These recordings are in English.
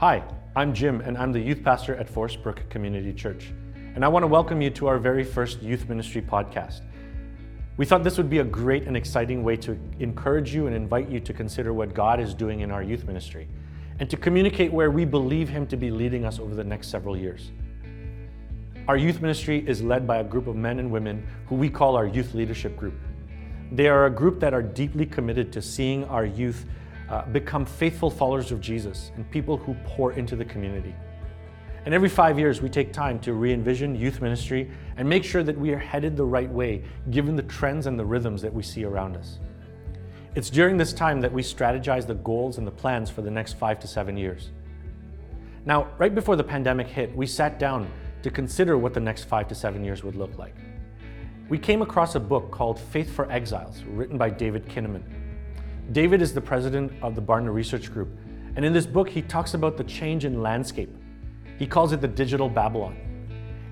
Hi, I'm Jim, and I'm the youth pastor at Forest Brook Community Church. And I want to welcome you to our very first youth ministry podcast. We thought this would be a great and exciting way to encourage you and invite you to consider what God is doing in our youth ministry and to communicate where we believe Him to be leading us over the next several years. Our youth ministry is led by a group of men and women who we call our youth leadership group. They are a group that are deeply committed to seeing our youth uh, become faithful followers of Jesus and people who pour into the community. And every five years, we take time to re envision youth ministry and make sure that we are headed the right way given the trends and the rhythms that we see around us. It's during this time that we strategize the goals and the plans for the next five to seven years. Now, right before the pandemic hit, we sat down to consider what the next five to seven years would look like. We came across a book called Faith for Exiles, written by David Kinnaman. David is the president of the Barna Research Group, and in this book, he talks about the change in landscape. He calls it the digital Babylon.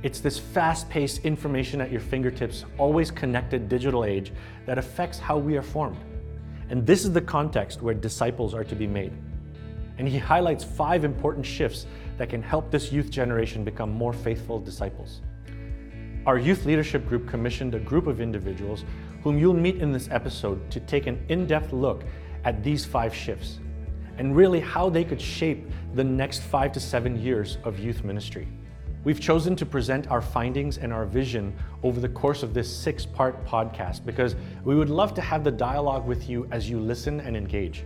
It's this fast paced information at your fingertips, always connected digital age that affects how we are formed. And this is the context where disciples are to be made. And he highlights five important shifts that can help this youth generation become more faithful disciples. Our youth leadership group commissioned a group of individuals whom you'll meet in this episode to take an in depth look at these five shifts and really how they could shape the next five to seven years of youth ministry. We've chosen to present our findings and our vision over the course of this six part podcast because we would love to have the dialogue with you as you listen and engage.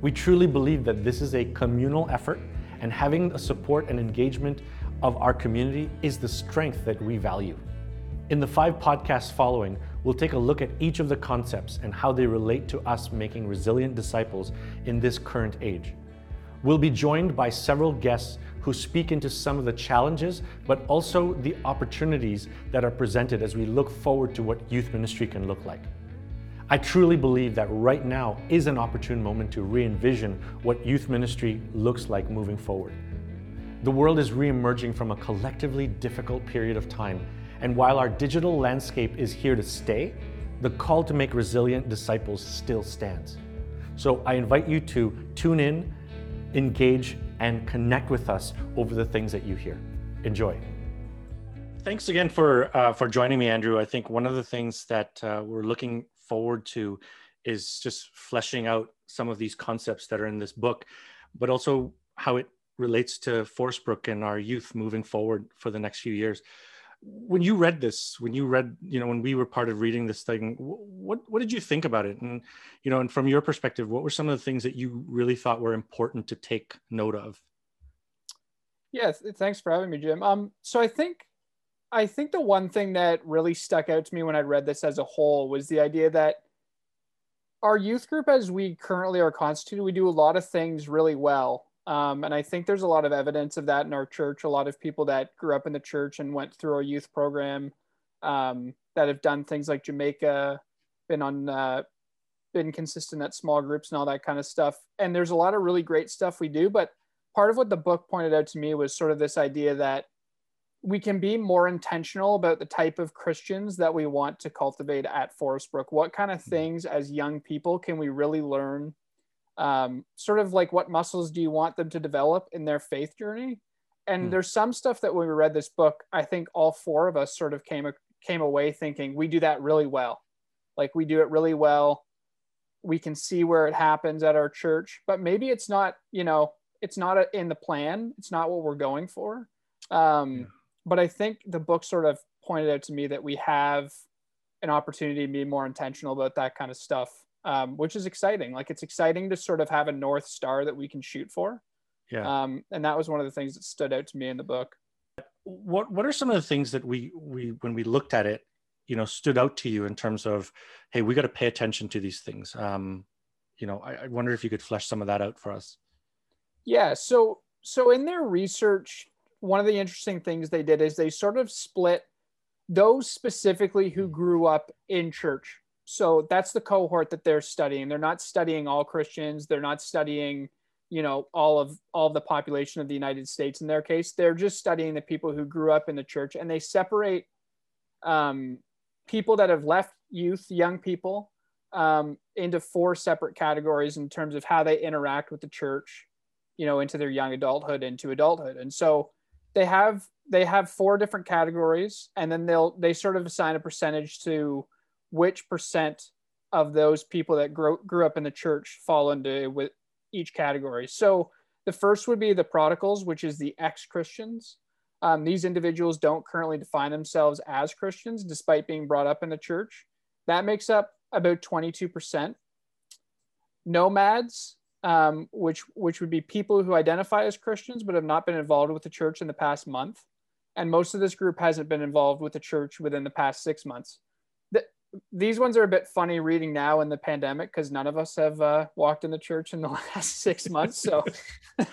We truly believe that this is a communal effort, and having the support and engagement of our community is the strength that we value. In the five podcasts following, we'll take a look at each of the concepts and how they relate to us making resilient disciples in this current age. We'll be joined by several guests who speak into some of the challenges, but also the opportunities that are presented as we look forward to what youth ministry can look like. I truly believe that right now is an opportune moment to re envision what youth ministry looks like moving forward. The world is re emerging from a collectively difficult period of time, and while our digital landscape is here to stay, the call to make resilient disciples still stands. So I invite you to tune in, engage, and connect with us over the things that you hear. Enjoy. Thanks again for uh, for joining me, Andrew. I think one of the things that uh, we're looking forward to is just fleshing out some of these concepts that are in this book, but also how it relates to Forest Brook and our youth moving forward for the next few years. When you read this, when you read, you know, when we were part of reading this thing, what what did you think about it? And you know, and from your perspective, what were some of the things that you really thought were important to take note of? Yes, thanks for having me, Jim. Um, so I think I think the one thing that really stuck out to me when I read this as a whole was the idea that our youth group, as we currently are constituted, we do a lot of things really well. Um, and I think there's a lot of evidence of that in our church. A lot of people that grew up in the church and went through our youth program um, that have done things like Jamaica, been on, uh, been consistent at small groups and all that kind of stuff. And there's a lot of really great stuff we do. But part of what the book pointed out to me was sort of this idea that we can be more intentional about the type of Christians that we want to cultivate at Forest Brook. What kind of things as young people can we really learn? Um, sort of like what muscles do you want them to develop in their faith journey? And hmm. there's some stuff that when we read this book, I think all four of us sort of came came away thinking we do that really well. Like we do it really well. We can see where it happens at our church, but maybe it's not, you know, it's not a, in the plan. It's not what we're going for. Um, yeah but I think the book sort of pointed out to me that we have an opportunity to be more intentional about that kind of stuff, um, which is exciting. Like it's exciting to sort of have a north star that we can shoot for. Yeah. Um, and that was one of the things that stood out to me in the book. What What are some of the things that we we when we looked at it, you know, stood out to you in terms of, hey, we got to pay attention to these things. Um, you know, I, I wonder if you could flesh some of that out for us. Yeah. So so in their research, one of the interesting things they did is they sort of split those specifically who grew up in church. So that's the cohort that they're studying. They're not studying all Christians. They're not studying, you know, all of all of the population of the United States. In their case, they're just studying the people who grew up in the church, and they separate um, people that have left youth, young people, um, into four separate categories in terms of how they interact with the church you know into their young adulthood into adulthood and so they have they have four different categories and then they'll they sort of assign a percentage to which percent of those people that grew, grew up in the church fall into with each category? So the first would be the prodigals which is the ex-christians. Um, these individuals don't currently define themselves as christians despite being brought up in the church. That makes up about 22% nomads um, which which would be people who identify as Christians but have not been involved with the church in the past month, and most of this group hasn't been involved with the church within the past six months. The, these ones are a bit funny reading now in the pandemic because none of us have uh, walked in the church in the last six months. So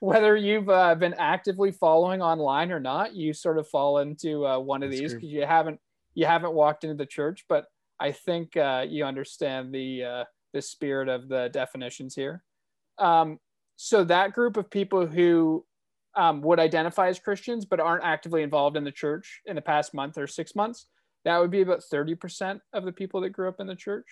whether you've uh, been actively following online or not, you sort of fall into uh, one of That's these because you haven't you haven't walked into the church. But I think uh, you understand the uh, the spirit of the definitions here. Um, so that group of people who um, would identify as Christians but aren't actively involved in the church in the past month or six months, that would be about 30% of the people that grew up in the church.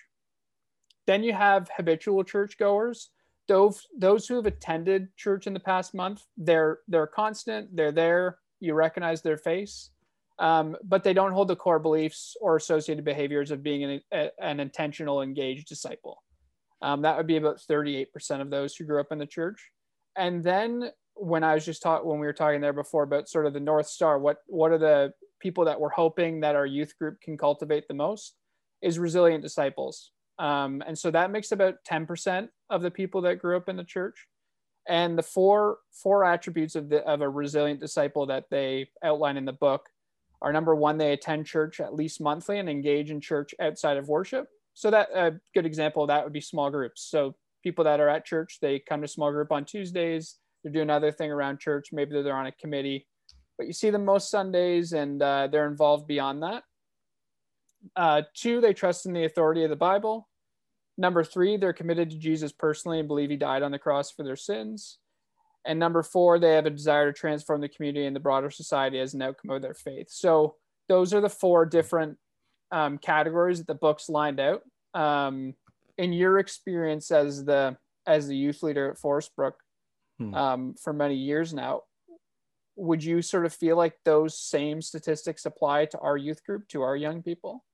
Then you have habitual churchgoers. Those, those who have attended church in the past month, they're they're constant, they're there, you recognize their face, um, but they don't hold the core beliefs or associated behaviors of being an, a, an intentional, engaged disciple. Um, that would be about 38% of those who grew up in the church. And then when I was just taught when we were talking there before about sort of the North Star, what what are the people that we're hoping that our youth group can cultivate the most is resilient disciples. Um, and so that makes about 10% of the people that grew up in the church. And the four four attributes of the of a resilient disciple that they outline in the book are number one, they attend church at least monthly and engage in church outside of worship so that a good example of that would be small groups. So people that are at church, they come to small group on Tuesdays. They're doing another thing around church. Maybe they're on a committee, but you see them most Sundays, and uh, they're involved beyond that. Uh, two, they trust in the authority of the Bible. Number three, they're committed to Jesus personally and believe he died on the cross for their sins. And number four, they have a desire to transform the community and the broader society as an outcome of their faith. So those are the four different um, categories that the book's lined out. Um, in your experience as the as the youth leader at Forest Brook hmm. um, for many years now, would you sort of feel like those same statistics apply to our youth group, to our young people?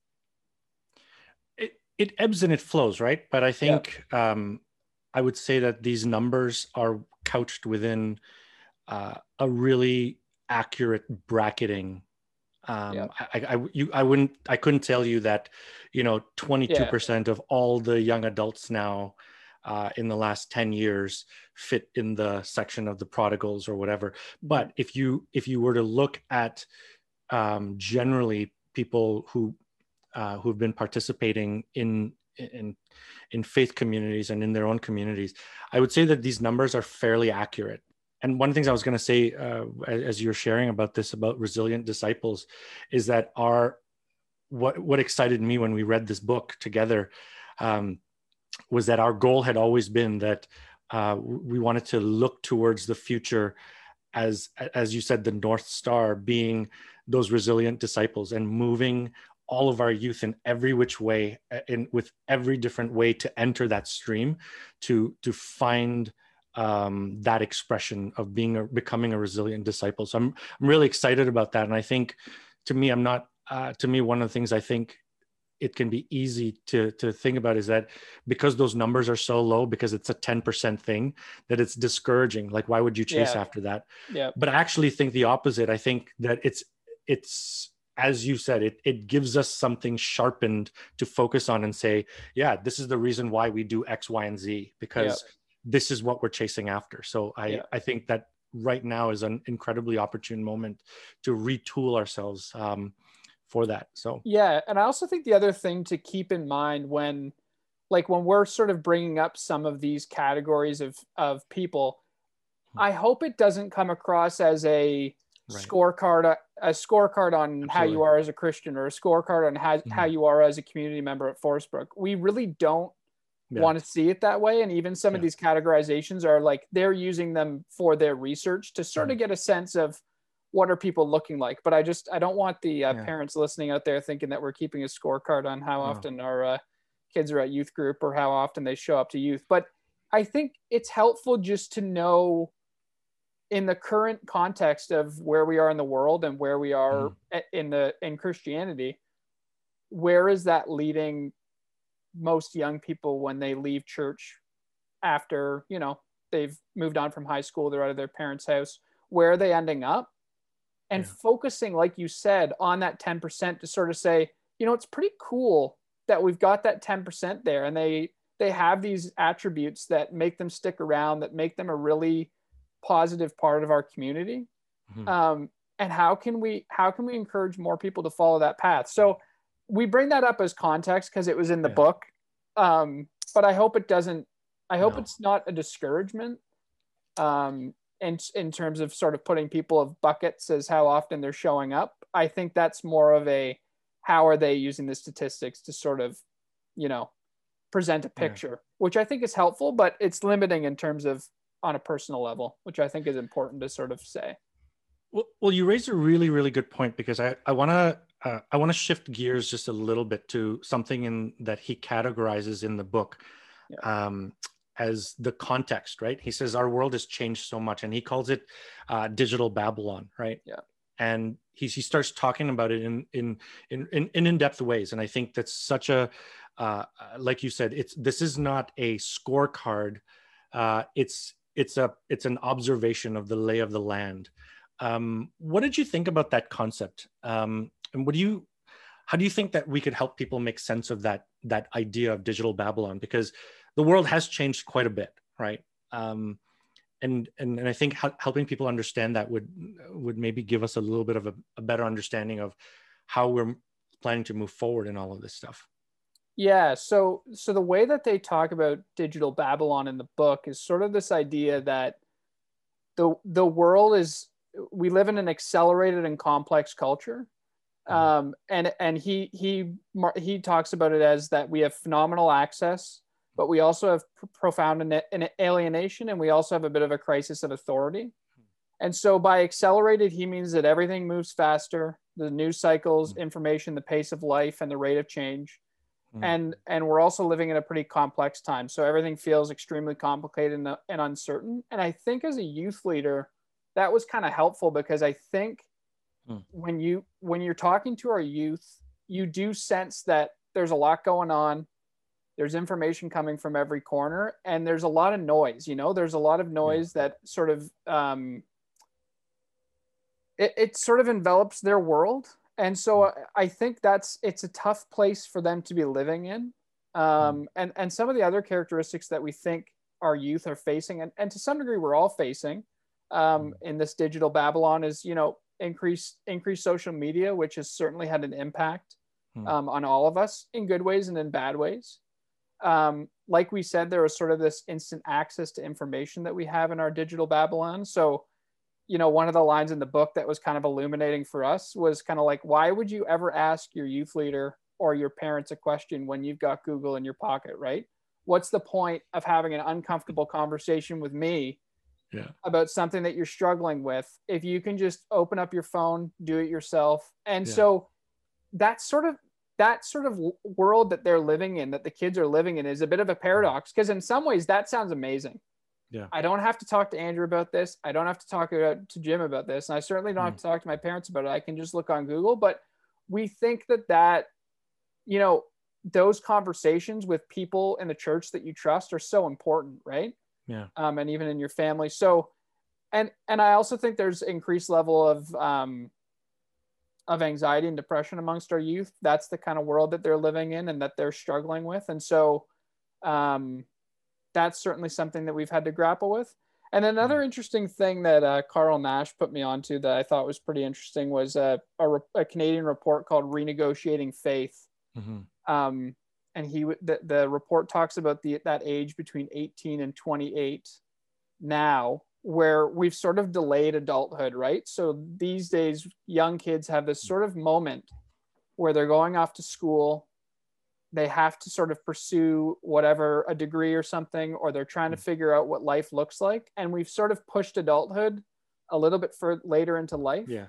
It, it ebbs and it flows, right? But I think yeah. um, I would say that these numbers are couched within uh, a really accurate bracketing um, yeah. I, I, you, I wouldn't, I couldn't tell you that, you know, 22% yeah. of all the young adults now uh, in the last 10 years fit in the section of the prodigals or whatever. But if you, if you were to look at um, generally people who, uh, who've been participating in, in, in faith communities and in their own communities, I would say that these numbers are fairly accurate and one of the things I was going to say uh, as you're sharing about this about resilient disciples is that our what what excited me when we read this book together um, was that our goal had always been that uh, we wanted to look towards the future as as you said the north star being those resilient disciples and moving all of our youth in every which way in with every different way to enter that stream to to find um, that expression of being a, becoming a resilient disciple. So I'm I'm really excited about that, and I think to me, I'm not. Uh, to me, one of the things I think it can be easy to to think about is that because those numbers are so low because it's a 10% thing that it's discouraging like why would you chase yeah. after that yeah but i actually think the opposite i think that it's it's as you said it it gives us something sharpened to focus on and say yeah this is the reason why we do x y and z because yeah this is what we're chasing after. So I, yeah. I think that right now is an incredibly opportune moment to retool ourselves um, for that. So yeah, and I also think the other thing to keep in mind when, like, when we're sort of bringing up some of these categories of of people, hmm. I hope it doesn't come across as a right. scorecard a scorecard on Absolutely. how you are as a Christian or a scorecard on how, mm-hmm. how you are as a community member at Forest Brook. We really don't yeah. want to see it that way. And even some yeah. of these categorizations are like they're using them for their research to sort of mm. get a sense of what are people looking like. But I just I don't want the uh, yeah. parents listening out there thinking that we're keeping a scorecard on how often our uh, kids are at youth group or how often they show up to youth. But I think it's helpful just to know in the current context of where we are in the world and where we are mm. in the in Christianity, where is that leading most young people when they leave church after, you know, they've moved on from high school, they're out of their parents' house, where are they ending up? And yeah. focusing, like you said, on that 10% to sort of say, you know, it's pretty cool that we've got that 10% there and they they have these attributes that make them stick around, that make them a really positive part of our community. Mm-hmm. Um, and how can we how can we encourage more people to follow that path? So we bring that up as context because it was in the yeah. book. Um, but I hope it doesn't. I hope no. it's not a discouragement. Um, in in terms of sort of putting people of buckets as how often they're showing up. I think that's more of a how are they using the statistics to sort of, you know, present a picture, yeah. which I think is helpful, but it's limiting in terms of on a personal level, which I think is important to sort of say. Well, well you raised a really, really good point because I, I want to uh, I want to shift gears just a little bit to something in that he categorizes in the book yeah. um, as the context, right? He says our world has changed so much, and he calls it uh, digital Babylon, right? Yeah. And he, he starts talking about it in in in in in depth ways, and I think that's such a uh, like you said, it's this is not a scorecard. Uh, it's it's a it's an observation of the lay of the land. Um, what did you think about that concept? Um, and what do you how do you think that we could help people make sense of that that idea of digital babylon because the world has changed quite a bit right? Um, and, and and i think helping people understand that would would maybe give us a little bit of a, a better understanding of how we're planning to move forward in all of this stuff. Yeah so so the way that they talk about digital babylon in the book is sort of this idea that the the world is we live in an accelerated and complex culture. Mm-hmm. um, and and he he he talks about it as that we have phenomenal access, but we also have pr- profound an, an alienation, and we also have a bit of a crisis of authority. And so, by accelerated, he means that everything moves faster. The news cycles, mm-hmm. information, the pace of life, and the rate of change. Mm-hmm. And and we're also living in a pretty complex time. So everything feels extremely complicated and, and uncertain. And I think as a youth leader, that was kind of helpful because I think mm. when you when you're talking to our youth you do sense that there's a lot going on there's information coming from every corner and there's a lot of noise you know there's a lot of noise that sort of um, it, it sort of envelops their world and so mm. i think that's it's a tough place for them to be living in um, mm. and and some of the other characteristics that we think our youth are facing and, and to some degree we're all facing um, mm. in this digital babylon is you know increased increased social media, which has certainly had an impact um, on all of us in good ways and in bad ways. Um, like we said, there was sort of this instant access to information that we have in our digital Babylon. So, you know, one of the lines in the book that was kind of illuminating for us was kind of like, why would you ever ask your youth leader or your parents a question when you've got Google in your pocket, right? What's the point of having an uncomfortable conversation with me yeah. about something that you're struggling with if you can just open up your phone do it yourself and yeah. so that's sort of that sort of world that they're living in that the kids are living in is a bit of a paradox because in some ways that sounds amazing. Yeah. I don't have to talk to andrew about this. I don't have to talk about, to jim about this and i certainly don't mm. have to talk to my parents about it. I can just look on google but we think that that you know those conversations with people in the church that you trust are so important right? Yeah. Um, and even in your family. So and and i also think there's increased level of um, of anxiety and depression amongst our youth that's the kind of world that they're living in and that they're struggling with and so um, that's certainly something that we've had to grapple with and another mm-hmm. interesting thing that uh, Carl Nash put me onto that I thought was pretty interesting was a, a, a Canadian report called Renegotiating Faith. Mm-hmm. Um, and he the, the report talks about the that age between 18 and 28 now where we've sort of delayed adulthood right? So these days young kids have this sort of moment where they're going off to school. They have to sort of pursue whatever a degree or something or they're trying to mm. figure out what life looks like. And we've sort of pushed adulthood a little bit for later into life. Yeah.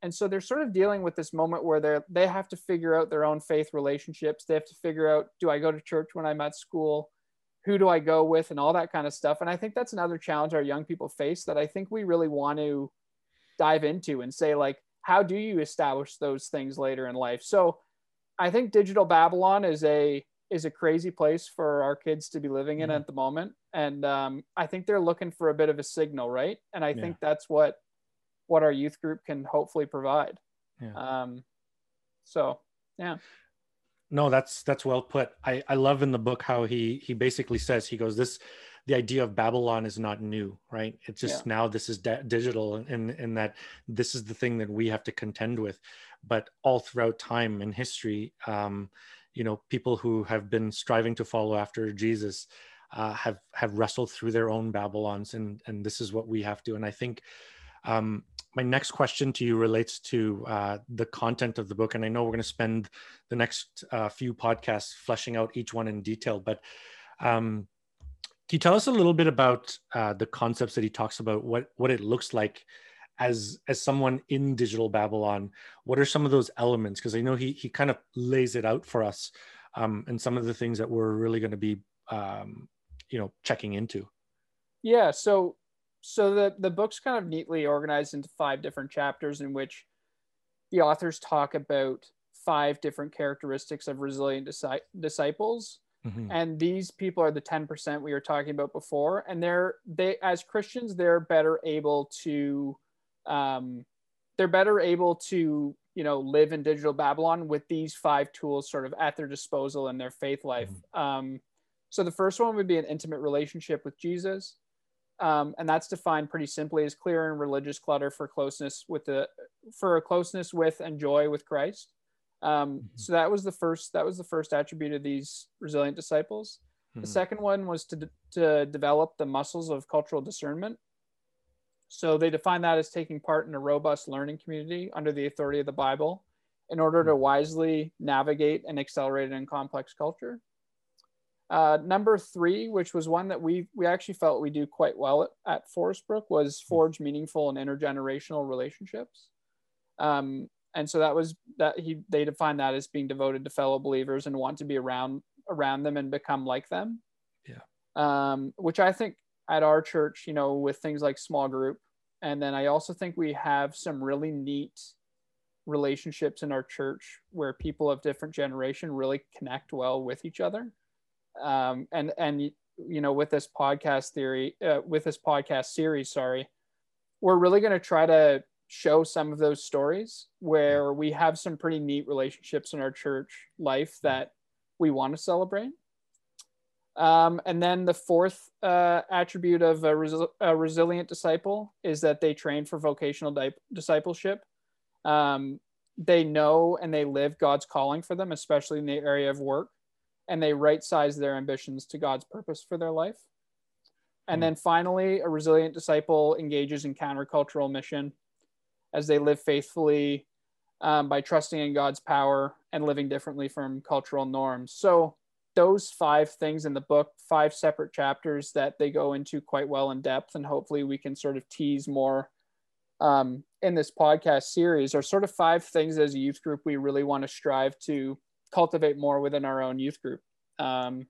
And so they're sort of dealing with this moment where they're they have to figure out their own faith relationships. They have to figure out do i go to church when i'm at school who do I go with and all that kind of stuff. And I think that's another challenge our young people face that I think we really want to dive into and say, like, how do you establish those things later in life? So I think digital Babylon is a is a crazy place for our kids to be living in mm-hmm. at the moment. And um, I think they're looking for a bit of a signal, right? And I yeah. think that's what what our youth group can hopefully provide. Yeah. Um, so yeah no that's that's well put. I i love in the book how he he basically says he goes this the idea of babylon is not new right? It's just yeah. now this is de- digital and and that this is the thing that we have to contend with. But all throughout time and history um you know people who have been striving to follow after jesus uh, have have wrestled through their own babylons and and this is what we have to. And i think um, my next question to you relates to uh, the content of the book, and I know we're going to spend the next uh, few podcasts fleshing out each one in detail. But um, can you tell us a little bit about uh, the concepts that he talks about? What what it looks like as as someone in digital Babylon? What are some of those elements? Because I know he he kind of lays it out for us, um, and some of the things that we're really going to be um, you know checking into. Yeah. So so the the book's kind of neatly organized into five different chapters in which the authors talk about five different characteristics of resilient disi- disciples mm-hmm. and these people are the 10% we were talking about before and they're they as christians they're better able to um, they're better able to you know live in digital babylon with these five tools sort of at their disposal in their faith life mm-hmm. um, so the first one would be an intimate relationship with jesus um, and that's defined pretty simply as clear and religious clutter for closeness with the for a closeness with and joy with Christ. Um, mm-hmm. So that was the first that was the first attribute of these resilient disciples. Mm-hmm. The second one was to to develop the muscles of cultural discernment. So they define that as taking part in a robust learning community under the authority of the Bible in order to mm-hmm. wisely navigate an accelerated and complex culture. Uh, number three, which was one that we we actually felt we do quite well at, at Forest Brook, was hmm. forge meaningful and intergenerational relationships. Um, and so that was that he they defined that as being devoted to fellow believers and want to be around around them and become like them. Yeah. Um, which I think at our church, you know, with things like small group, and then I also think we have some really neat relationships in our church where people of different generation really connect well with each other um, and and you know with this podcast theory uh, with this podcast series sorry we're really going to try to show some of those stories where we have some pretty neat relationships in our church life that we want to celebrate. Um, and then the fourth uh, attribute of a, a, resilient disciple is that they train for vocational di- discipleship. Um, they know and they live god's calling for them especially in the area of work and they right size their ambitions to God's purpose for their life. And mm. then finally, a resilient disciple engages in countercultural mission as they live faithfully um, by trusting in God's power and living differently from cultural norms. So, those five things in the book, five separate chapters that they go into quite well in depth, and hopefully we can sort of tease more um, in this podcast series, are sort of five things as a youth group we really want to strive to cultivate more within our own youth group. Um,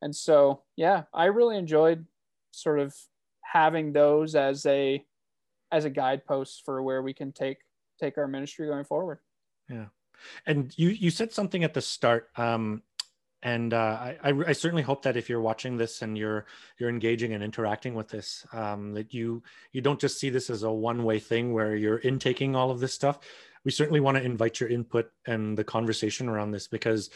and so, yeah, I really enjoyed sort of having those as a as a guidepost for where we can take take our ministry going forward. Yeah, and you you said something at the start, um, and uh, I, I certainly hope that if you're watching this and you're you're engaging and interacting with this, um, that you you don't just see this as a one way thing where you're intaking all of this stuff we certainly want to invite your input and the conversation around this because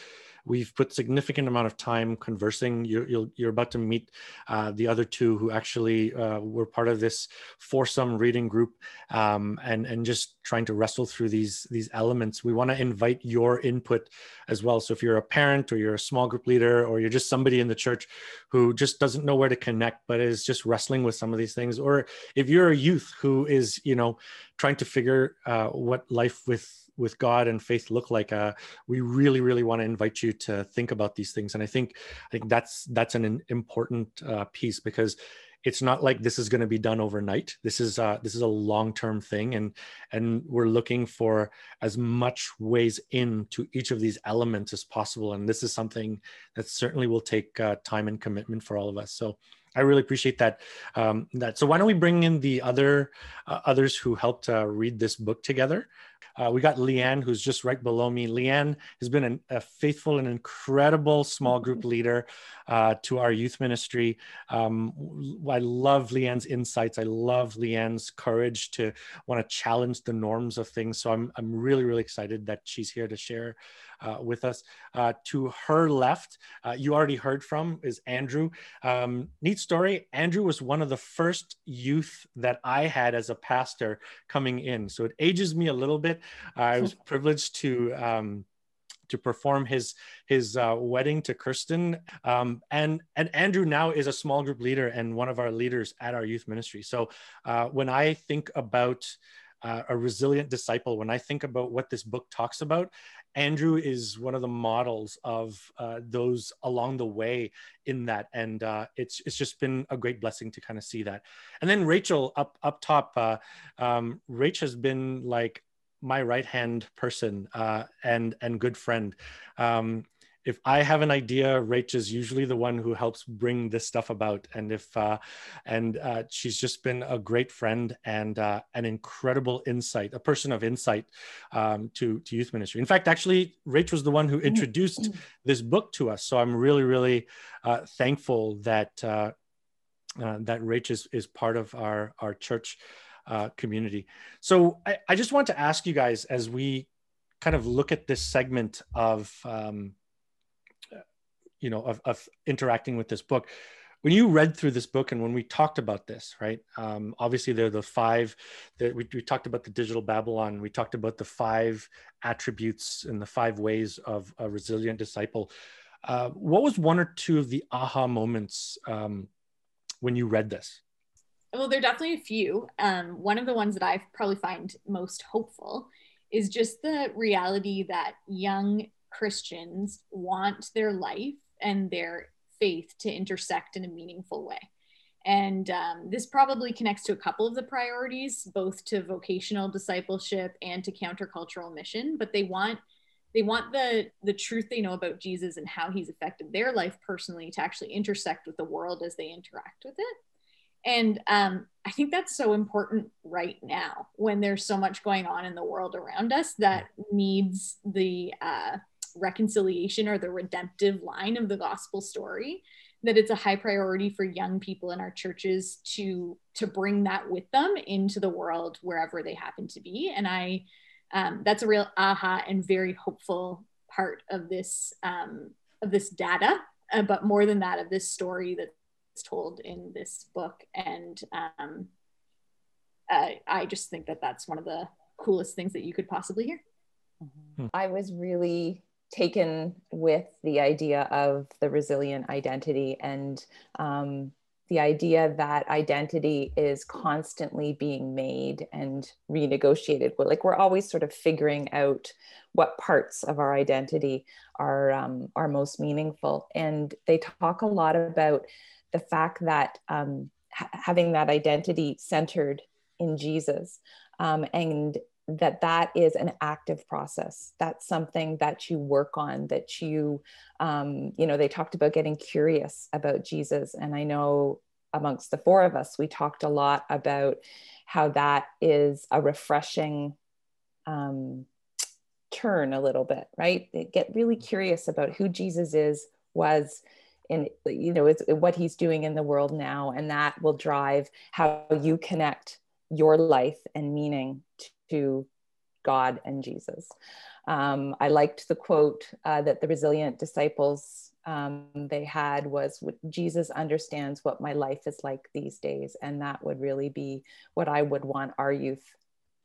we've put significant amount of time conversing. You're, you are about to meet uh, the other two who actually uh, were part of this foursome reading group, um, and and just trying to wrestle through these these elements. We want to invite your input as well. So if you're a parent or you're a small group leader or you're just somebody in the church who just doesn't know where to connect but is just wrestling with some of these things, or if you're a youth who is you know trying to figure uh, what life with with God and faith look like, uh, we really, really want to invite you to think about these things. And I think, I think that's that's an important uh, piece because it's not like this is going to be done overnight. This is uh, this is a long term thing, and and we're looking for as much ways into each of these elements as possible. And this is something that certainly will take uh, time and commitment for all of us. So I really appreciate that. Um, that so why don't we bring in the other uh, others who helped uh, read this book together? Uh, we got Leanne, who's just right below me. Leanne has been an, a faithful and incredible small group leader uh, to our youth ministry. Um, I love Leanne's insights. I love Leanne's courage to want to challenge the norms of things. So I'm, I'm really, really excited that she's here to share uh, with us. Uh, to her left, uh, you already heard from is Andrew. Um, neat story. Andrew was one of the first youth that I had as a pastor coming in. So it ages me a little bit. I was privileged to. Um, to perform his his uh, wedding to Kirsten. Um, and and Andrew now is a small group leader and one of our leaders at our youth ministry. So uh, when I think about uh, a resilient disciple, when I think about what this book talks about, Andrew is one of the models of uh, those along the way in that, and uh, it's it's just been a great blessing to kind of see that. And then Rachel up up top, uh, um, Rach has been like my right hand person uh, and and good friend. Um, if I have an idea, Rach is usually the one who helps bring this stuff about. And if uh, and uh, she's just been a great friend and uh, an incredible insight, a person of insight um, to to youth ministry. In fact, actually, Rach was the one who mm-hmm. introduced this book to us. So I'm really really uh, thankful that uh, uh, that Rach is is part of our our church community. So I, I just want to ask you guys as we kind of look at this segment of um, you know of, of interacting with this book when you read through this book and when we talked about this right um, obviously there are the five that we, we, talked about the digital babylon we talked about the five attributes and the five ways of a resilient disciple uh, what was one or two of the aha moments um, when you read this well there are definitely a few um, one of the ones that i probably find most hopeful is just the reality that young christians want their life and their faith to intersect in a meaningful way. And um, this probably connects to a couple of the priorities, both to vocational discipleship and to countercultural mission. But they want they want the the truth they know about Jesus and how he's affected their life personally to actually intersect with the world as they interact with it. And um, I think that's so important right now when there's so much going on in the world around us that needs the uh, reconciliation or the redemptive line of the gospel story that it's a high priority for young people in our churches to to bring that with them into the world wherever they happen to be. And i um, that's a real aha and very hopeful part of this um, of this data uh, but more than that of this story that's told in this book and um, uh, i just think that that's one of the coolest things that you could possibly hear mm-hmm. i was really taken with the idea of the resilient identity and um, the idea that identity is constantly being made and renegotiated. We're like we're always sort of figuring out what parts of our identity are um, are most meaningful, and they talk a lot about the fact that um, ha- having that identity centered in Jesus um, and that that is an active process. That's something that you work on that you um, you know they talked about getting curious about jesus. And i know amongst the four of us we talked a lot about how that is a refreshing um, turn a little bit right? Get really curious about who jesus is was and you know it's what he's doing in the world now and that will drive how you connect your life and meaning to God and Jesus. Um, I liked the quote uh, that the resilient disciples um, they had was Jesus understands what my life is like these days. And that would really be what I would want our youth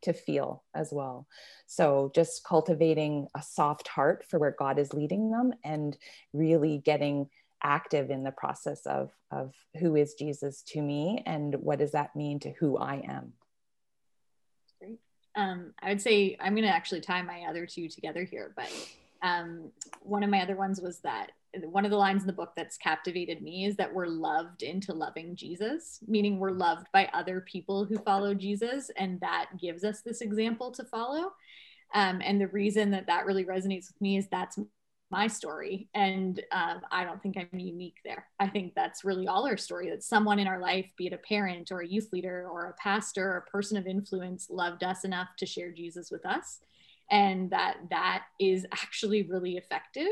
to feel as well. So just cultivating a soft heart for where God is leading them and really getting active in the process of, of who is Jesus to me and what does that mean to who I am Great. um, I would say I'm going to actually tie my other two together here, but um, one of my other ones was that one of the lines in the book that's captivated me is that we're loved into loving Jesus, meaning we're loved by other people who follow Jesus, and that gives us this example to follow. Um, and the reason that that really resonates with me is that's my story. And um, I don't think I'm unique there. I think that's really all our story that someone in our life, be it a parent or a youth leader or a pastor or a person of influence, loved us enough to share Jesus with us. And that that is actually really effective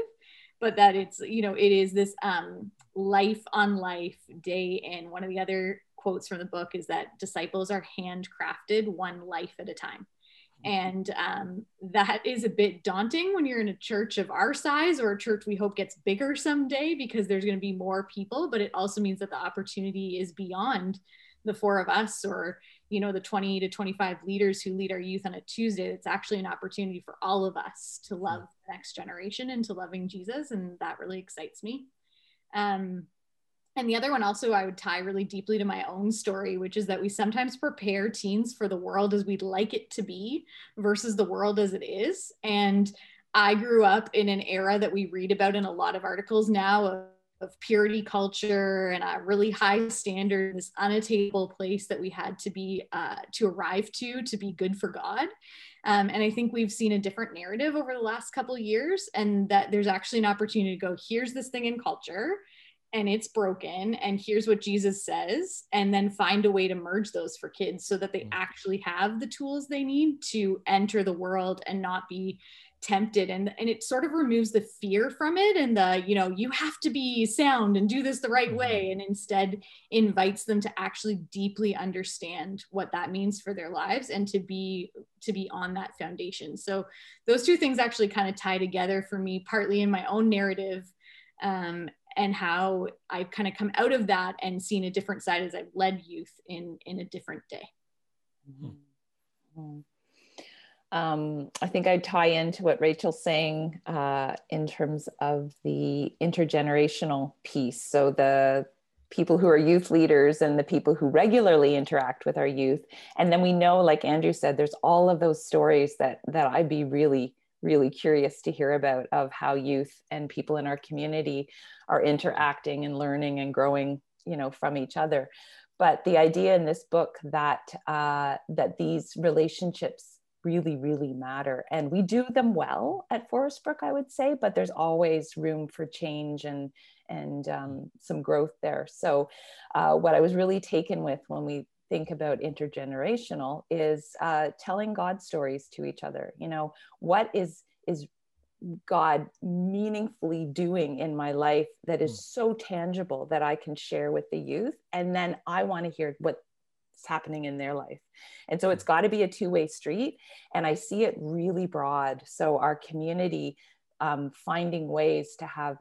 but that it's you know it is this um, life on life day in one of the other quotes from the book is that disciples are handcrafted one life at a time and um, that is a bit daunting when you're in a church of our size or a church we hope gets bigger someday because there's going to be more people but it also means that the opportunity is beyond the four of us or you know the 20 to 25 leaders who lead our youth on a tuesday. It's actually an opportunity for all of us to love the next generation into loving jesus and that really excites me. Um, and the other one also I would tie really deeply to my own story, which is that we sometimes prepare teens for the world as we'd like it to be versus the world as it is. And I grew up in an era that we read about in a lot of articles now of of purity culture and a really high standard, this unattainable place that we had to be uh, to arrive to to be good for God. Um, and I think we've seen a different narrative over the last couple years, and that there's actually an opportunity to go, here's this thing in culture, and it's broken, and here's what Jesus says, and then find a way to merge those for kids so that they mm. actually have the tools they need to enter the world and not be tempted and and it sort of removes the fear from it and the you know you have to be sound and do this the right way mm-hmm. and instead invites them to actually deeply understand what that means for their lives and to be to be on that foundation so those two things actually kind of tie together for me partly in my own narrative um, and how I've kind of come out of that and seen a different side as I've led youth in in a different day. Mm-hmm um, I think I'd tie into what Rachel's saying uh, in terms of the intergenerational piece. So the people who are youth leaders and the people who regularly interact with our youth, and then we know, like Andrew said, there's all of those stories that that I'd be really really curious to hear about of how youth and people in our community are interacting and learning and growing you know from each other but the idea in this book that uh, that these relationships really, really matter. And we do them well at Forest Brook, I would say, but there's always room for change and and um, some growth there. So, uh, what I was really taken with when we think about intergenerational is uh, telling God stories to each other. You know, what is is God meaningfully doing in my life that is hmm. so tangible that I can share with the youth. And then I want to hear what's happening in their life. And so it's got to be a two way street. And I see it really broad. So our community um, finding ways to have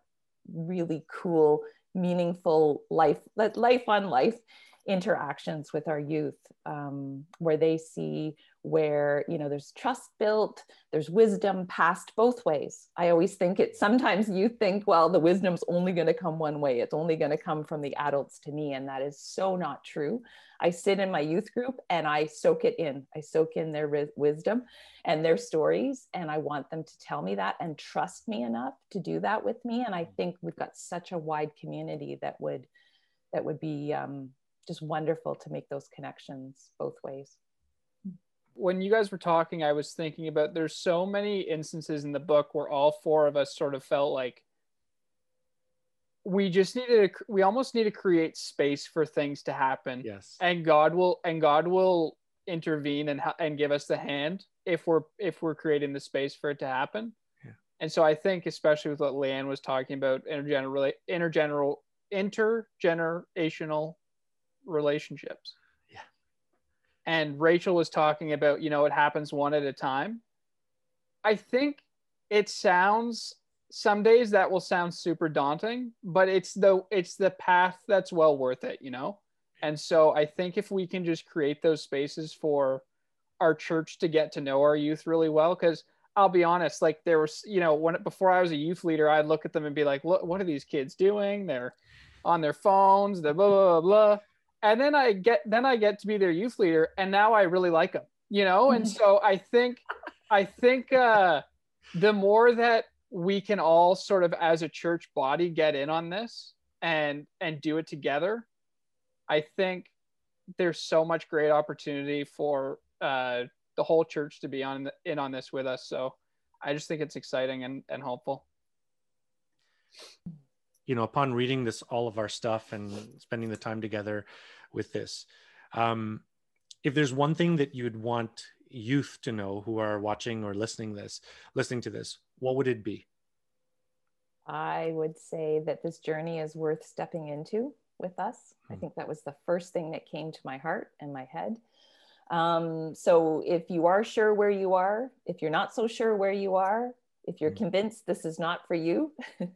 really cool, meaningful life, life on life interactions with our youth um, where they see where you know there's trust built there's wisdom passed both ways. I always think it sometimes you think well the wisdom's only going to come one way. It's only going to come from the adults to me and that is so not true. I sit in my youth group and i soak it in. I soak in their wisdom and their stories and i want them to tell me that and trust me enough to do that with me and i think we've got such a wide community that would that would be um, just wonderful to make those connections both ways when you guys were talking, I was thinking about there's so many instances in the book where all four of us sort of felt like we just needed to, we almost need to create space for things to happen. Yes. And God will and God will intervene and and give us the hand if we're if we're creating the space for it to happen. Yeah. And so I think especially with what Leanne was talking about intergeneral intergeneral intergenerational relationships Yeah. and Rachel was talking about, you know, it happens one at a time. I think it sounds some days that will sound super daunting, but it's the it's the path that's well worth it, you know? And so I think if we can just create those spaces for our church to get to know our youth really well cuz I'll be honest, like there was, you know, when before I was a youth leader, I'd look at them and be like, "Look, what are these kids doing? They're on their phones, they're blah blah blah." blah and then I get then I get to be their youth leader, and now I really like them, you know. And so I think I think uh, the more that we can all sort of as a church body get in on this and and do it together i think there's so much great opportunity for uh, the whole church to be on in on this with us. So i just think it's exciting and, and hopeful you know upon reading this all of our stuff and spending the time together with this um, if there's one thing that you'd want youth to know who are watching or listening this listening to this what would it be i would say that this journey is worth stepping into with us hmm. i think that was the first thing that came to my heart and my head um, so if you are sure where you are if you're not so sure where you are if you're hmm. convinced this is not for you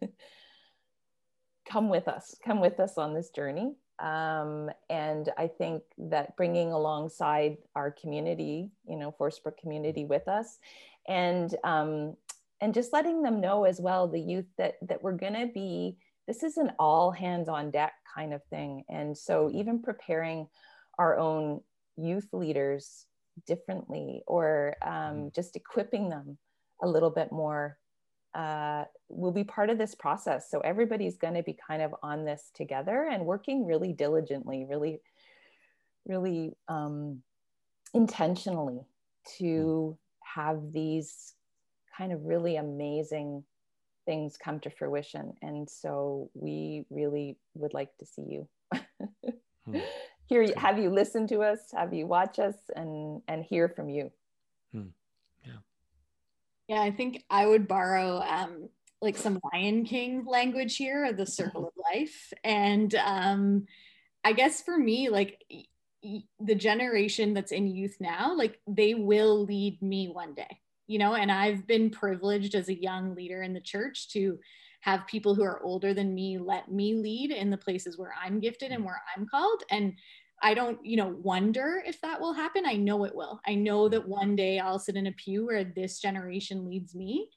come with us come with us on this journey um, and I think that bringing alongside our community, you know, Forestbrook community with us, and um, and just letting them know as well, the youth that that we're going to be. This is an all hands on deck kind of thing, and so even preparing our own youth leaders differently, or um, mm-hmm. just equipping them a little bit more uh, will be part of this process. So everybody's going to be kind of on this together and working really diligently, really, really um, intentionally to have these kind of really amazing things come to fruition. And so we really would like to see you. hmm. Here, have you listened to us? Have you watch us and and hear from you? Yeah, I think I would borrow um, like some Lion King language here, the circle of life. And um, I guess for me, like the generation that's in youth now, like they will lead me one day, you know, and I've been privileged as a young leader in the church to have people who are older than me let me lead in the places where I'm gifted and where I'm called. And I don't, you know, wonder if that will happen. I know it will. I know that one day I'll sit in a pew where this generation leads me.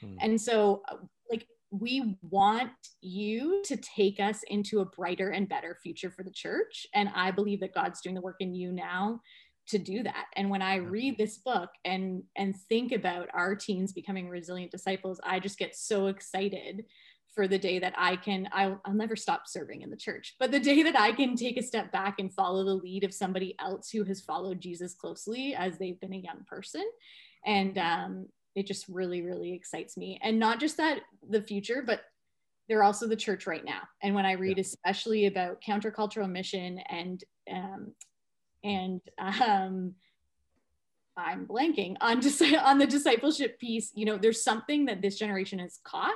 Hmm. And so, uh, like, we want you to take us into a brighter and better future for the church. And I believe that God's doing the work in you now to do that. And when I read this book and and think about our teens becoming resilient disciples, I just get so excited for the day that I can, I'll, I'll, never stop serving in the church, but the day that I can take a step back and follow the lead of somebody else who has followed Jesus closely as they've been a young person. And um, it just really, really excites me. And not just that, the future, but they're also the church right now. And when I read, yeah. especially about countercultural mission and, um, and, um, I'm blanking on, on the discipleship piece. You know, there's something that this generation has caught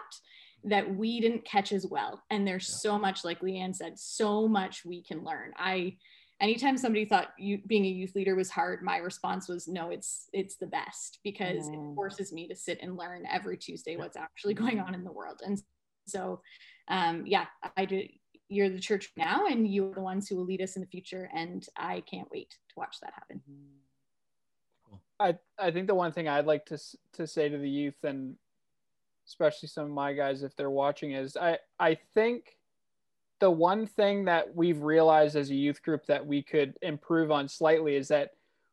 that we didn't catch as well. And there's yeah. so much, like Leanne said, so much we can learn. I anytime somebody thought you being a youth leader was hard, my response was no, it's it's the best because mm. it forces me to sit and learn every Tuesday what's actually going on in the world. And so um, yeah, I do you're the church now and you're the ones who will lead us in the future. And I can't wait to watch that happen. I, I think the one thing I'd like to to say to the youth and especially some of my guys if they're watching is I I think the one thing that we've realized as a youth group that we could improve on slightly is that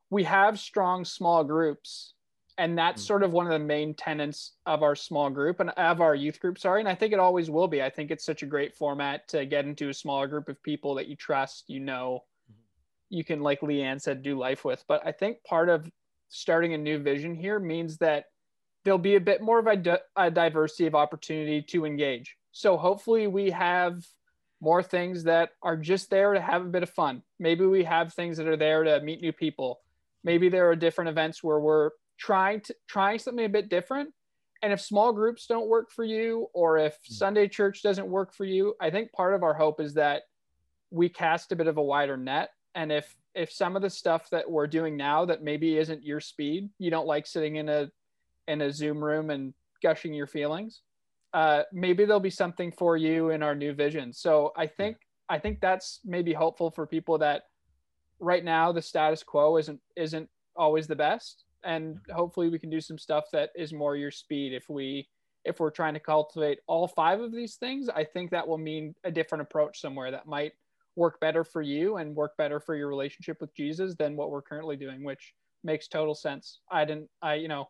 we have strong small groups and that's mm-hmm. sort of one of the main tenets of our small group and of our youth group sorry and i think it always will be i think it's such a great format to get into a smaller group of people that you trust you know mm-hmm. you can like leanne said do life with but i think part of starting a new vision here means that there'll be a bit more of a, a diversity of opportunity to engage. So hopefully we have more things that are just there to have a bit of fun. Maybe we have things that are there to meet new people. Maybe there are different events where we're trying to trying something a bit different. And if small groups don't work for you or if hmm. Sunday church doesn't work for you, I think part of our hope is that we cast a bit of a wider net and if if some of the stuff that we're doing now that maybe isn't your speed, you don't like sitting in a in a Zoom room and gushing your feelings, uh, maybe there'll be something for you in our new vision. So I think I think that's maybe helpful for people that right now the status quo isn't isn't always the best, and hopefully we can do some stuff that is more your speed. If we if we're trying to cultivate all five of these things i think that will mean a different approach somewhere that might work better for you and work better for your relationship with jesus than what we're currently doing which makes total sense. I didn't i you know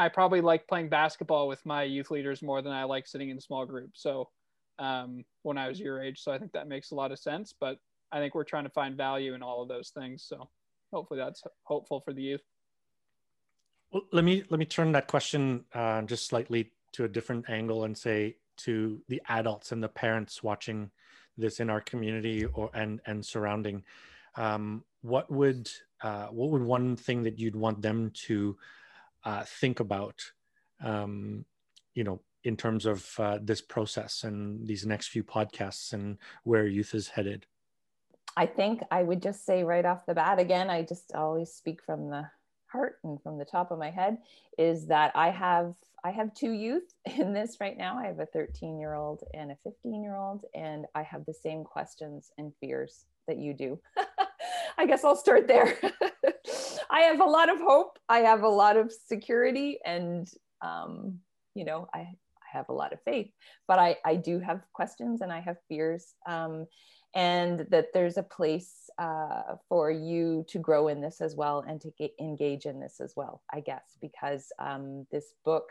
I probably like playing basketball with my youth leaders more than I like sitting in small groups. So um, when I was your age, so I think that makes a lot of sense. But I think we're trying to find value in all of those things. So hopefully that's hopeful for the youth. Well, let me let me turn that question uh, just slightly to a different angle and say to the adults and the parents watching this in our community or and and surrounding. Um, what would uh, what would one thing that you'd want them to uh, think about, um, you know, in terms of uh, this process and these next few podcasts and where youth is headed? I think I would just say right off the bat again, I just always speak from the heart and from the top of my head is that I have I have two youth in this right now. I have a 13 year old and a 15 year old, and I have the same questions and fears that you do. I guess I'll start there. I have a lot of hope. I have a lot of security, and um, you know, I, I have a lot of faith. But I, I do have questions and I have fears, um, and that there's a place uh, for you to grow in this as well and to get, engage in this as well. I guess because um, this book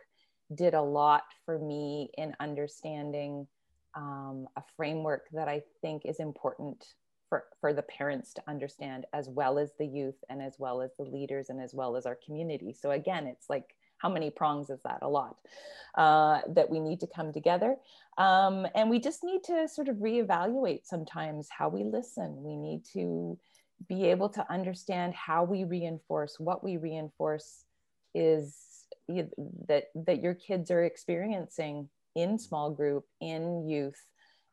did a lot for me in understanding um, a framework that I think is important for, for the parents to understand as well as the youth and as well as the leaders and as well as our community. So again it's like how many prongs is that? A lot uh, that we need to come together. Um, and we just need to sort of reevaluate sometimes how we listen. We need to be able to understand how we reinforce what we reinforce is that that your kids are experiencing in small group in youth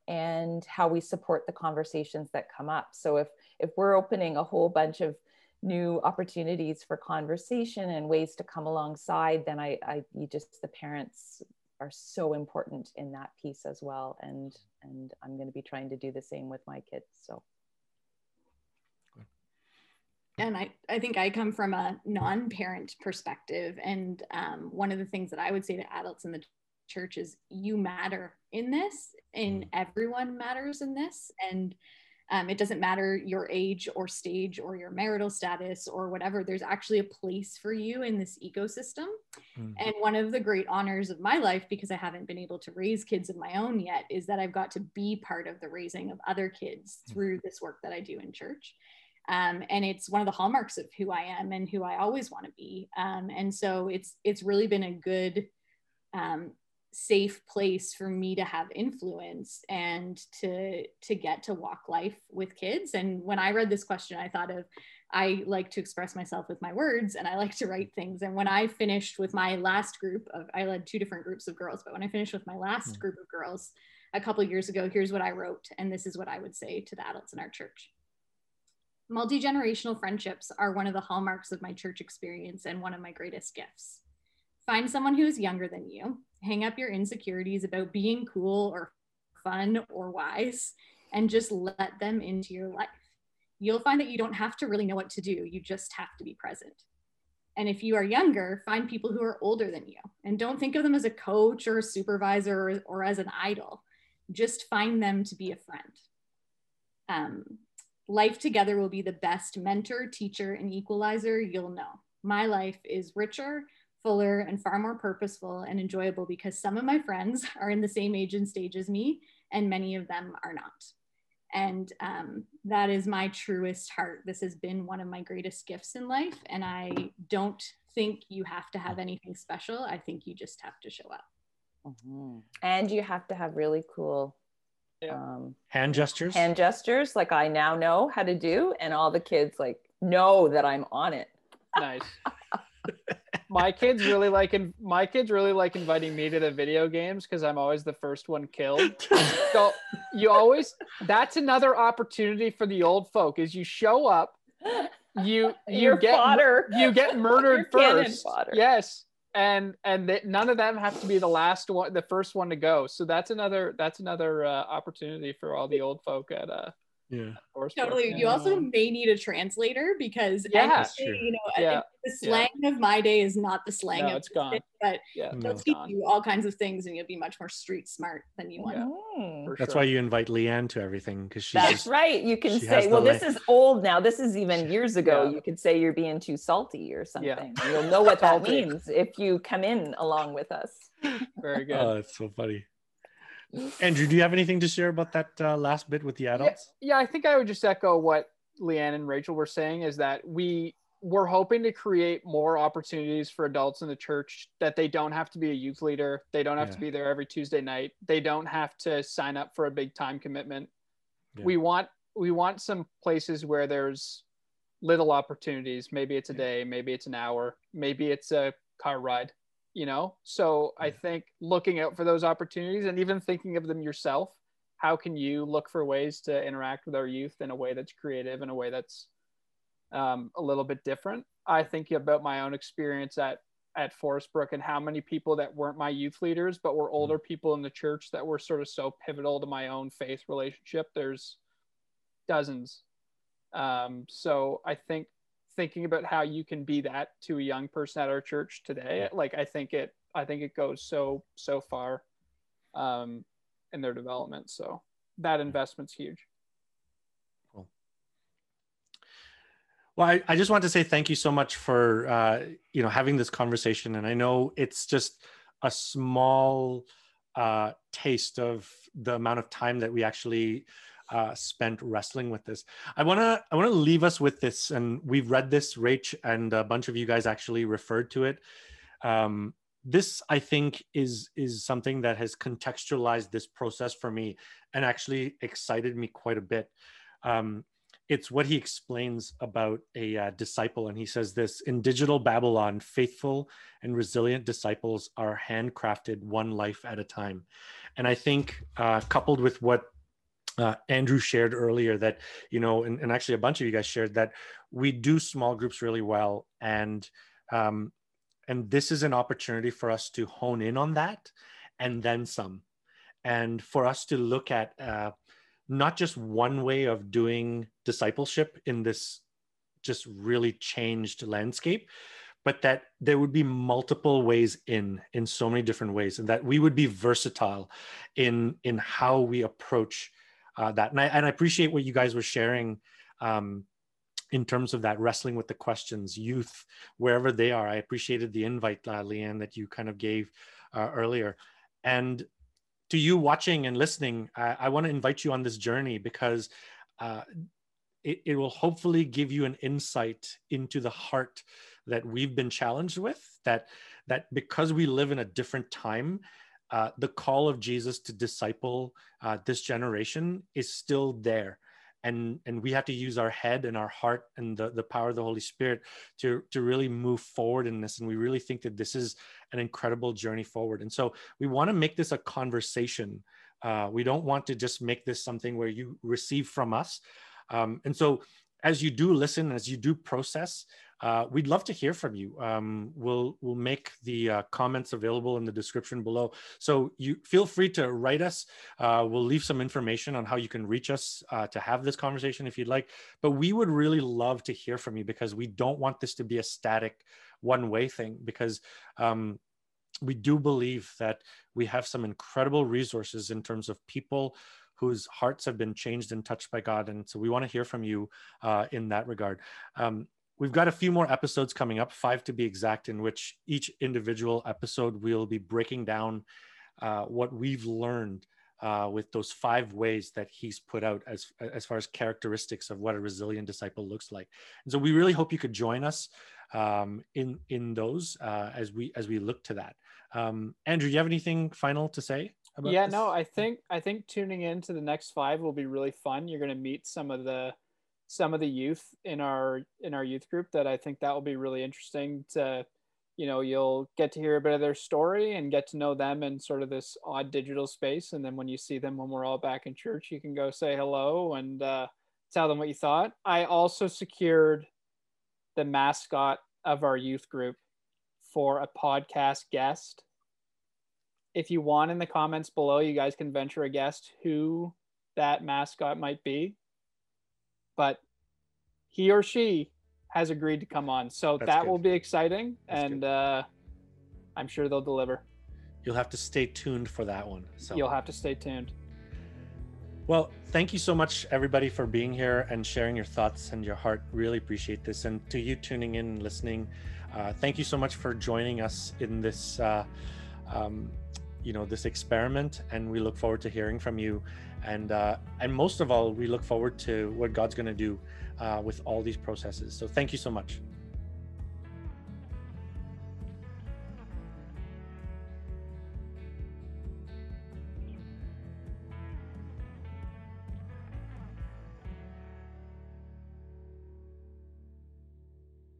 and how we support the conversations that come up. So if if we're opening a whole bunch of new opportunities for conversation and ways to come alongside then i i you just the parents are so important in that piece as well. And and i'm going to be trying to do the same with my kids so. And I, I think I come from a non-parent perspective. And um, one of the things that I would say to adults in the church is you matter in this and mm. everyone matters in this and um, it doesn't matter your age or stage or your marital status or whatever there's actually a place for you in this ecosystem mm. and one of the great honors of my life because i haven't been able to raise kids of my own yet is that i've got to be part of the raising of other kids mm. through this work that i do in church um, and it's one of the hallmarks of who i am and who i always want to be um, and so it's it's really been a good um, safe place for me to have influence and to to get to walk life with kids. And when i read this question i thought of i like to express myself with my words and i like to write things. And when i finished with my last group of i led two different groups of girls but when i finished with my last mm-hmm. group of girls a couple years ago here's what i wrote and this is what i would say to the adults in our church. Multi-generational friendships are one of the hallmarks of my church experience and one of my greatest gifts find someone who is younger than you hang up your insecurities about being cool or fun or wise and just let them into your life. You'll find that you don't have to really know what to do, you just have to be present. And if you are younger, find people who are older than you and don't think of them as a coach or a supervisor or, or as an idol. Just find them to be a friend. Um, life together will be the best mentor, teacher, and equalizer you'll know. My life is richer fuller, and far more purposeful and enjoyable because some of my friends are in the same age and stage as me, and many of them are not. And um, that is my truest heart. This has been one of my greatest gifts in life. And I don't think you have to have anything special. I think you just have to show up. Mm-hmm. And you have to have really cool yeah. um, hand gestures. Hand gestures, like I now know how to do. And all the kids like know that I'm on it. Nice. my kids really like in, my kids really like inviting me to the video games because I'm always the first one killed. so you always that's another opportunity for the old folk is you show up, you you Your get fodder. you get murdered first. Yes. And and they, none of them have to be the last one, the first one to go. So that's another that's another uh, opportunity for all the old folk at uh Yeah. Totally. You also may need a translator because Yeah. you know Yeah. the slang of my day is not the slang No, of it's gone. today, but Yeah, No. they'll it's teach gone. you all kinds of things and you'll be much more street smart than you want. Yeah. Mm. That's sure. why you invite Leanne to everything because she's That's just, right. You can say, well, this is old now. This is even years ago. Yeah. You could say you're being too salty or Yeah. something. You'll know what that means if you come in along with us. Very good. Oh, that's so funny. Andrew, do you have anything to share about that uh, last bit with the adults? yeah, I think I would just echo what Leanne and Rachel were saying is that we we're hoping to create more opportunities for adults in the church that they don't have to be a youth leader. They don't have to be there every Tuesday night. They don't have to sign up for a big time commitment. Yeah. We want we want some places where there's little opportunities. Maybe it's a Yeah. day, maybe it's an hour, maybe it's a car ride, you know? So I think looking out for those opportunities and even thinking of them yourself how can you look for ways to interact with our youth in a way that's creative in a way that's um, a little bit different? I think about my own experience at at forest brook and how many people that weren't my youth leaders but were older people in the church that were sort of so pivotal to my own faith relationship. There's dozens. Um, so i think thinking about how you can be that to a young person at our church today like i think it i think it goes so so far um, in their development. So that investment's huge. Well, I, I just want to say thank you so much for uh, you know having this conversation, and I know it's just a small uh, taste of the amount of time that we actually uh, spent wrestling with this. I want to I want to leave us with this, and we've read this. Rach and a bunch of you guys actually referred to it. Um, this I think is is something that has contextualized this process for me and actually excited me quite a bit. Um, it's what he explains about a uh, disciple, and he says this: in digital Babylon, faithful and resilient disciples are handcrafted one life at a time. And I think, uh, coupled with what uh, Andrew shared earlier, that you know, and, and, actually a bunch of you guys shared that we do small groups really well, and um, and this is an opportunity for us to hone in on that, and then some, and for us to look at. Uh, not just one way of doing discipleship in this just really changed landscape but that there would be multiple ways in in so many different ways and that we would be versatile in in how we approach uh, that and I, and I appreciate what you guys were sharing um, in terms of that wrestling with the questions youth wherever they are i appreciated the invite uh, leanne that you kind of gave uh, earlier and to you watching and listening, I, I want to invite you on this journey because uh, it, it, will hopefully give you an insight into the heart that we've been challenged with. That that because we live in a different time, uh, the call of Jesus to disciple uh, this generation is still there. And, and we have to use our head and our heart and the, the power of the Holy Spirit to, to really move forward in this. And we really think that this is an incredible journey forward. And so we want to make this a conversation. Uh, we don't want to just make this something where you receive from us. Um, and so as you do listen, as you do process, uh, we'd love to hear from you. Um, we'll we'll make the uh, comments available in the description below. So you feel free to write us. Uh, we'll leave some information on how you can reach us uh, to have this conversation if you'd like. But we would really love to hear from you because we don't want this to be a static one way thing because um, we do believe that we have some incredible resources in terms of people whose hearts have been changed and touched by God. And so we want to hear from you uh, in that regard. Um, we've got a few more episodes coming up, five to be exact, in which each individual episode we'll be breaking down uh, what we've learned uh, with those five ways that he's put out as as far as characteristics of what a resilient disciple looks like. And so we really hope you could join us um, in in those uh, as we as we look to that. Um, Andrew, do you have anything final to say? yeah, this? no, I think I think tuning in to the next five will be really fun. You're going to meet some of the some of the youth in our in our youth group that I think that will be really interesting to you know you'll get to hear a bit of their story and get to know them in sort of this odd digital space. And then when you see them when we're all back in church you can go say hello and uh, tell them what you thought. I also secured the mascot of our youth group for a podcast guest. If you want in the comments below you guys can venture a guest who that mascot might be but he or she has agreed to come on. So That's that good. will be exciting, That's and uh, I'm sure they'll deliver. You'll have to stay tuned for that one. So You'll have to stay tuned. Well, thank you so much, everybody, for being here and sharing your thoughts and your heart. Really appreciate this. And to you tuning in and listening, uh, thank you so much for joining us in this, uh, um, you know, this experiment. And we look forward to hearing from you. And uh, and most of all, we look forward to what God's going to do uh, with all these processes. So thank you so much.